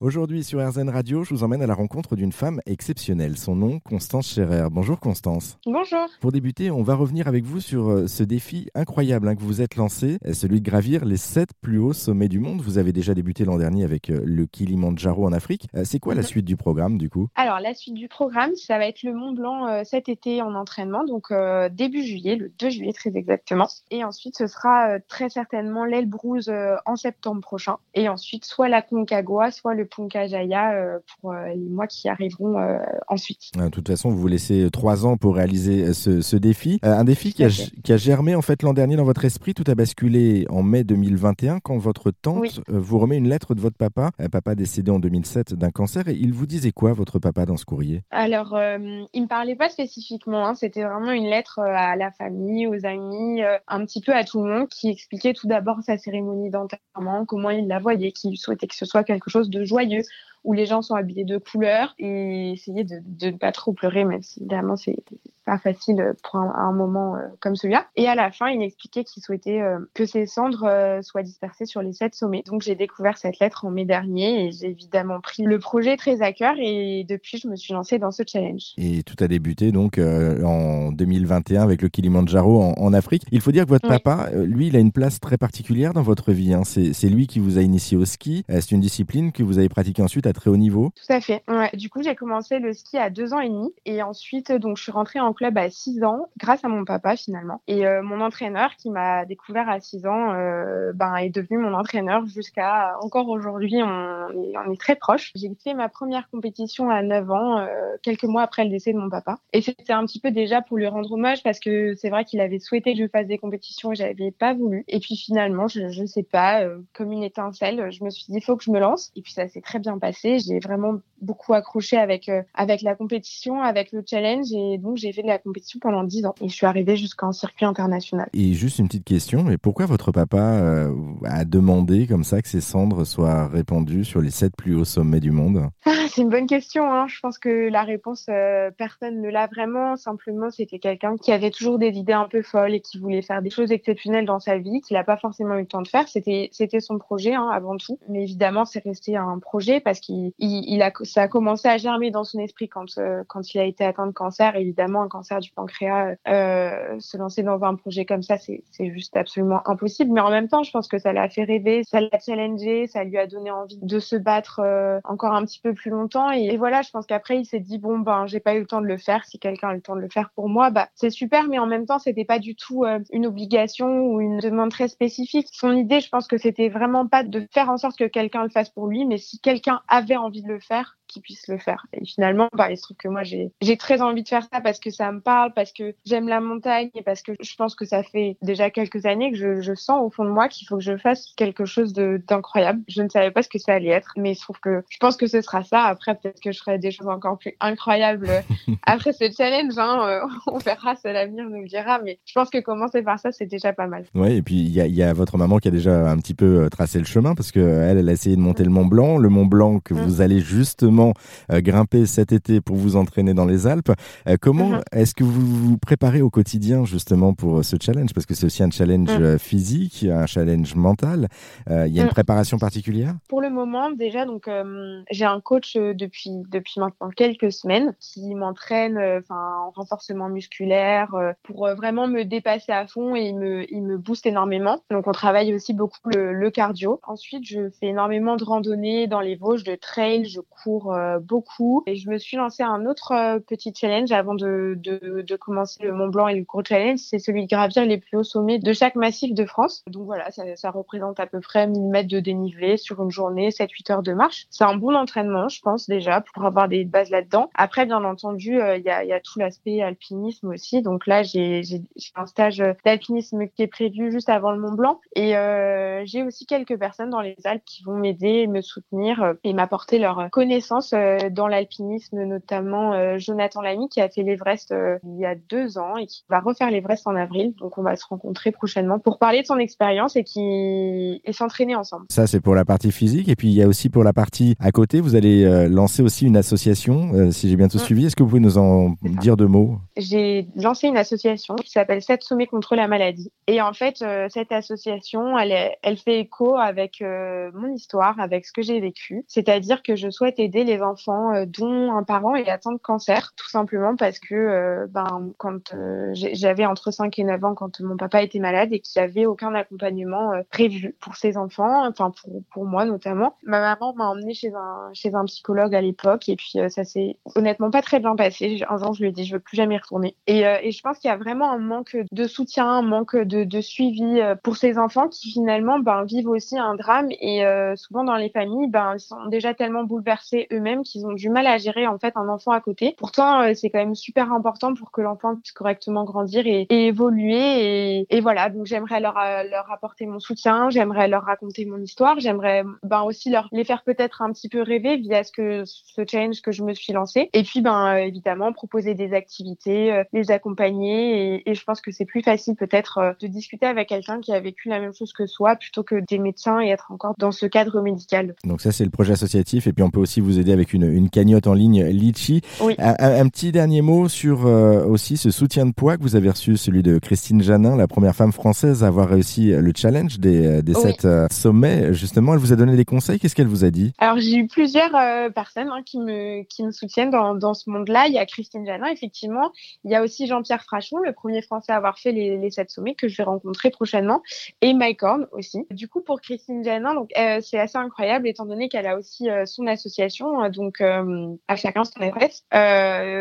Aujourd'hui sur RZN Radio, je vous emmène à la rencontre d'une femme exceptionnelle. Son nom, Constance Scherer. Bonjour Constance. Bonjour. Pour débuter, on va revenir avec vous sur euh, ce défi incroyable hein, que vous êtes lancé, euh, celui de gravir les sept plus hauts sommets du monde. Vous avez déjà débuté l'an dernier avec euh, le Kilimandjaro en Afrique. C'est quoi la Mhm. suite du programme du coup? Alors, la suite du programme, ça va être le Mont Blanc euh, cet été en entraînement, donc euh, début juillet, le 2 juillet très exactement. Et ensuite, ce sera euh, très certainement l'Elbrouz en septembre prochain. Et ensuite, soit la Concagua, soit le Puncajaya euh, pour euh, les mois qui arriveront euh, ensuite. De toute façon, vous vous laissez trois ans pour réaliser ce, ce défi. Un défi qui a, qui germé en fait l'an dernier dans votre esprit. Tout a basculé en mai 2021 quand votre tante Oui. vous remet une lettre de votre papa, un papa décédé en 2007 d'un cancer. Et il vous disait quoi, votre papa, dans ce courrier? Alors, euh, il me parlait pas spécifiquement, hein, c'était vraiment une lettre à la famille, aux amis, un petit peu à tout le monde, qui expliquait tout d'abord sa cérémonie d'enterrement, comment il la voyait, qu'il souhaitait que ce soit quelque chose de joyeux, joyeux où les gens sont habillés de couleur, et essayer de, de ne pas trop pleurer, même si évidemment c'est pas facile pour un, un moment euh, comme celui-là. Et à la fin, il expliquait qu'il souhaitait euh, que ses cendres euh, soient dispersées sur les sept sommets. Donc j'ai découvert cette lettre en mai dernier, et j'ai évidemment pris le projet très à cœur, et depuis je me suis lancée dans ce challenge. Et tout a débuté donc en 2021 avec le Kilimandjaro en, en Afrique. Il faut dire que votre Oui. papa, lui, il a une place très particulière dans votre vie. hein. C'est lui qui vous a initié au ski. C'est une discipline que vous avez pratiquée ensuite à très haut niveau. Tout à fait. Du coup, j'ai commencé le ski à deux ans et demi et ensuite, donc, je suis rentrée en club à six ans grâce à mon papa finalement. Et euh, mon entraîneur qui m'a découvert à six ans, euh, ben, est devenu mon entraîneur jusqu'à encore aujourd'hui. On est, très proches. J'ai fait ma première compétition à 9 ans, euh, quelques mois après le décès de mon papa. Et c'était un petit peu déjà pour lui rendre hommage parce que c'est vrai qu'il avait souhaité que je fasse des compétitions et j'avais pas voulu. Et puis finalement, je, je sais pas, euh, comme une étincelle, je me suis dit, il faut que je me lance. Et puis ça s'est très bien passé. J'ai vraiment beaucoup accroché avec euh, avec la compétition, avec le challenge et donc j'ai fait de la compétition pendant 10 ans et je suis arrivée jusqu'en circuit international. Et juste une petite question, mais pourquoi votre papa euh, a demandé comme ça que ses cendres soient répandues sur les sept plus hauts sommets du monde? Ah, c'est une bonne question. Hein. Je pense que la réponse, euh, personne ne l'a vraiment. Simplement, c'était quelqu'un qui avait toujours des idées un peu folles et qui voulait faire des choses exceptionnelles dans sa vie, qu'il n'a pas forcément eu le temps de faire. C'était, c'était son projet hein, avant tout. Mais évidemment, c'est resté un projet parce qu'il, il, il a, ça a commencé à germer dans son esprit quand, euh, quand il a été atteint de cancer. Évidemment, un cancer du pancréas, euh, se lancer dans un projet comme ça, c'est, juste absolument impossible. Mais en même temps, je pense que ça l'a fait rêver, ça l'a challengé, ça lui a donné envie de se battre euh, encore un petit peu plus longtemps. Et, voilà, je pense qu'après, il s'est dit bon ben, j'ai pas eu le temps de le faire. Si quelqu'un a le temps de le faire pour moi, bah c'est super. Mais en même temps, c'était pas du tout euh, une obligation ou une demande très spécifique. Son idée, je pense que c'était vraiment pas de faire en sorte que quelqu'un le fasse pour lui, mais si quelqu'un avait envie de le faire, qu'il puisse le faire. Et finalement, bah, il se trouve que moi, j'ai très envie de faire ça parce que ça me parle, parce que j'aime la montagne et parce que je pense que ça fait déjà quelques années que je, je sens au fond de moi qu'il faut que je fasse quelque chose d'incroyable. Je ne savais pas ce que ça allait être, mais il se trouve que je pense que ce sera ça. Après, peut-être que je ferai des choses encore plus incroyables après ce challenge. Hein, euh, on verra, c'est l'avenir nous le dira. Mais je pense que commencer par ça, c'est déjà pas mal. Ouais, et puis il y a, y a votre maman qui a déjà un petit peu euh, tracé le chemin parce que euh, elle, elle a essayé de monter le Mont Blanc, le Mont Blanc que Mm. vous allez justement euh, grimper cet été pour vous entraîner dans les Alpes. Euh, comment Mhm. est-ce que vous vous préparez au quotidien justement pour euh, ce challenge? Parce que c'est aussi un challenge Mm. euh, physique, un challenge mental. Il y a une Mm. préparation particulière? Pour le moment, déjà, donc j'ai un coach depuis depuis maintenant quelques semaines qui m'entraîne, enfin en renforcement musculaire, pour vraiment me dépasser à fond et il me il me booste énormément. Donc on travaille aussi beaucoup le, le cardio. Ensuite, je fais énormément de randonnées dans les Vosges, de trail, je cours euh, beaucoup et je me suis lancé un autre euh, petit challenge avant de, de de commencer le Mont Blanc et le gros challenge, c'est celui de gravir les plus hauts sommets de chaque massif de France. Donc voilà, ça, ça représente à peu près 1000 mètres de dénivelé sur une journée, 7-8 heures de marche. C'est un bon entraînement, je pense déjà, pour avoir des bases là-dedans. Après, bien entendu, euh, il y, a, y a tout l'aspect alpinisme aussi. Donc là, j'ai un stage d'alpinisme qui est prévu juste avant le Mont Blanc. Et euh, j'ai aussi quelques personnes dans les Alpes qui vont m'aider, me soutenir et m'apporter leur connaissance connaissances dans l'alpinisme, notamment Jonathan Lamy qui a fait l'Everest il y a deux ans et qui va refaire l'Everest en avril. Donc on va se rencontrer prochainement pour parler de son expérience et qui et s'entraîner ensemble. Ça c'est pour la partie physique et puis il y a aussi pour la partie à côté, vous allez lancer aussi une association, si j'ai bien tout mm. suivi. Est-ce que vous pouvez nous en dire deux mots? J'ai lancé une association qui s'appelle 7 sommets contre la maladie. Et en fait, cette association, elle, elle fait écho avec mon histoire, avec ce que j'ai vécu. C'est-à-dire que je souhaite aider les enfants euh, dont un parent est atteint de cancer, tout simplement parce que euh, ben, quand euh, j'avais entre 5 et 9 ans, quand mon papa était malade et qu'il n'y avait aucun accompagnement prévu pour ses enfants, enfin pour, pour moi notamment, ma maman m'a emmené chez un, chez un psychologue à l'époque et puis ça s'est honnêtement pas très bien passé. Un jour, je lui ai dit, je veux plus jamais y retourner. Et, et je pense qu'il y a vraiment un manque de soutien, un manque de, de suivi pour ces enfants qui finalement ben, vivent aussi un drame et souvent dans les familles, ben, ils sont déjà tellement bouleversés eux-mêmes qu'ils ont du mal à gérer en fait un enfant à côté. Pourtant, euh, c'est quand même super important pour que l'enfant puisse correctement grandir et, évoluer. Et, et, voilà, donc j'aimerais leur, euh, leur apporter mon soutien, j'aimerais leur raconter mon histoire, j'aimerais ben aussi leur les faire peut-être un petit peu rêver via ce que ce challenge que je me suis lancé. Et puis ben euh, évidemment proposer des activités, les accompagner. Et, et je pense que c'est plus facile peut-être de discuter avec quelqu'un qui a vécu la même chose que soi plutôt que des médecins et être encore dans ce cadre médical. Donc ça c'est le projet associatif et puis on peut aussi vous aider avec une, une cagnotte en ligne Litchi. Un, petit dernier mot sur euh, aussi ce soutien de poids que vous avez reçu, celui de Christine Janin, la première femme française à avoir réussi le challenge des, euh, sept euh, sommets. Justement, elle vous a donné des conseils. Qu'est-ce qu'elle vous a dit? Alors j'ai eu plusieurs personnes hein, qui me qui me soutiennent dans, dans ce monde-là. Il y a Christine Janin, effectivement. Il y a aussi Jean-Pierre Frachon, le premier Français à avoir fait les, les sept sommets que je vais rencontrer prochainement, et Mike Horn aussi. Du coup, pour Christine Janin, donc c'est assez incroyable étant donné qu'elle a aussi son association, euh, donc euh, à chacun son adresse.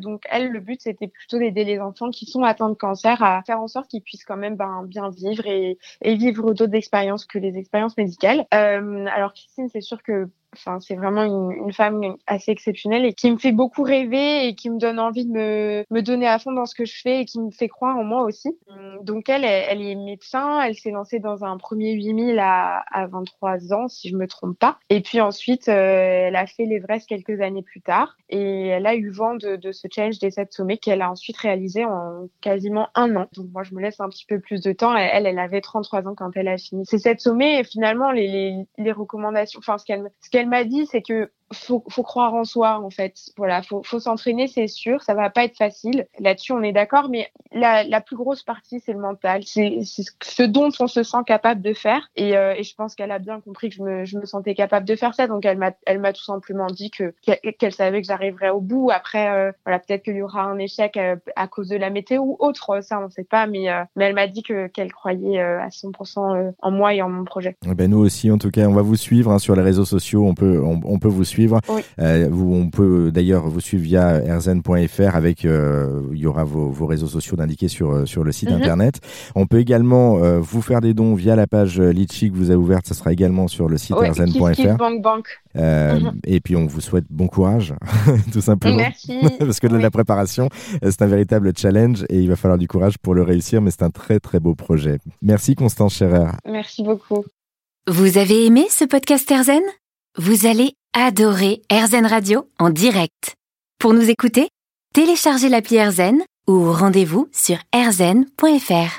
donc elle, le but c'était plutôt d'aider les enfants qui sont atteints de cancer à faire en sorte qu'ils puissent quand même ben, bien vivre et, vivre d'autres expériences que les expériences médicales. alors Christine, c'est sûr que Enfin, c'est vraiment une, femme assez exceptionnelle et qui me fait beaucoup rêver et qui me donne envie de me donner à fond dans ce que je fais et qui me fait croire en moi aussi. Donc elle, elle, est médecin, elle s'est lancée dans un premier 8000 à, à 23 ans, si je me trompe pas. Et puis ensuite, euh, elle a fait l'Everest quelques années plus tard et elle a eu vent de, ce challenge des sept sommets qu'elle a ensuite réalisé en quasiment un an. Donc moi, je me laisse un petit peu plus de temps. Elle, elle avait 33 ans quand elle a fini ces sept sommets et finalement, les, les, les recommandations, enfin, ce qu'elle, ce qu'elle m'a dit, c'est que faut, faut croire en soi en fait. Voilà, faut, faut s'entraîner, c'est sûr. Ça va pas être facile. Là-dessus, on est d'accord. Mais la, la, plus grosse partie, c'est le mental. C'est ce dont on se sent capable de faire. Et, euh, et je pense qu'elle a bien compris que je me, je me sentais capable de faire ça. Donc elle m'a, elle m'a tout simplement dit que qu'elle savait que j'arriverais au bout. Après, euh, voilà, peut-être qu'il y aura un échec euh, à cause de la météo ou autre. Ça, on sait pas. Mais, mais elle m'a dit que qu'elle croyait à 100% en moi et en mon projet. Eh ben nous aussi, en tout cas, on va vous suivre hein, sur les réseaux sociaux. On peut, on peut vous suivre euh, vous, on peut d'ailleurs vous suivre via rzn.fr avec, euh, il y aura vos, vos réseaux sociaux d'indiquer sur, euh, sur le site mhm. internet. On peut également vous faire des dons via la page Litchi que vous avez ouverte, ça sera également sur le site rzn.fr. Mhm. Et puis on vous souhaite bon courage, tout simplement. Merci. Parce que de la préparation, c'est un véritable challenge et il va falloir du courage pour le réussir, mais c'est un très très beau projet. Merci Constance Scherer. Merci beaucoup. Vous avez aimé ce podcast Erzen? Vous allez adorer AirZen Radio en direct. Pour nous écouter, téléchargez l'appli AirZen ou rendez-vous sur airzen.fr.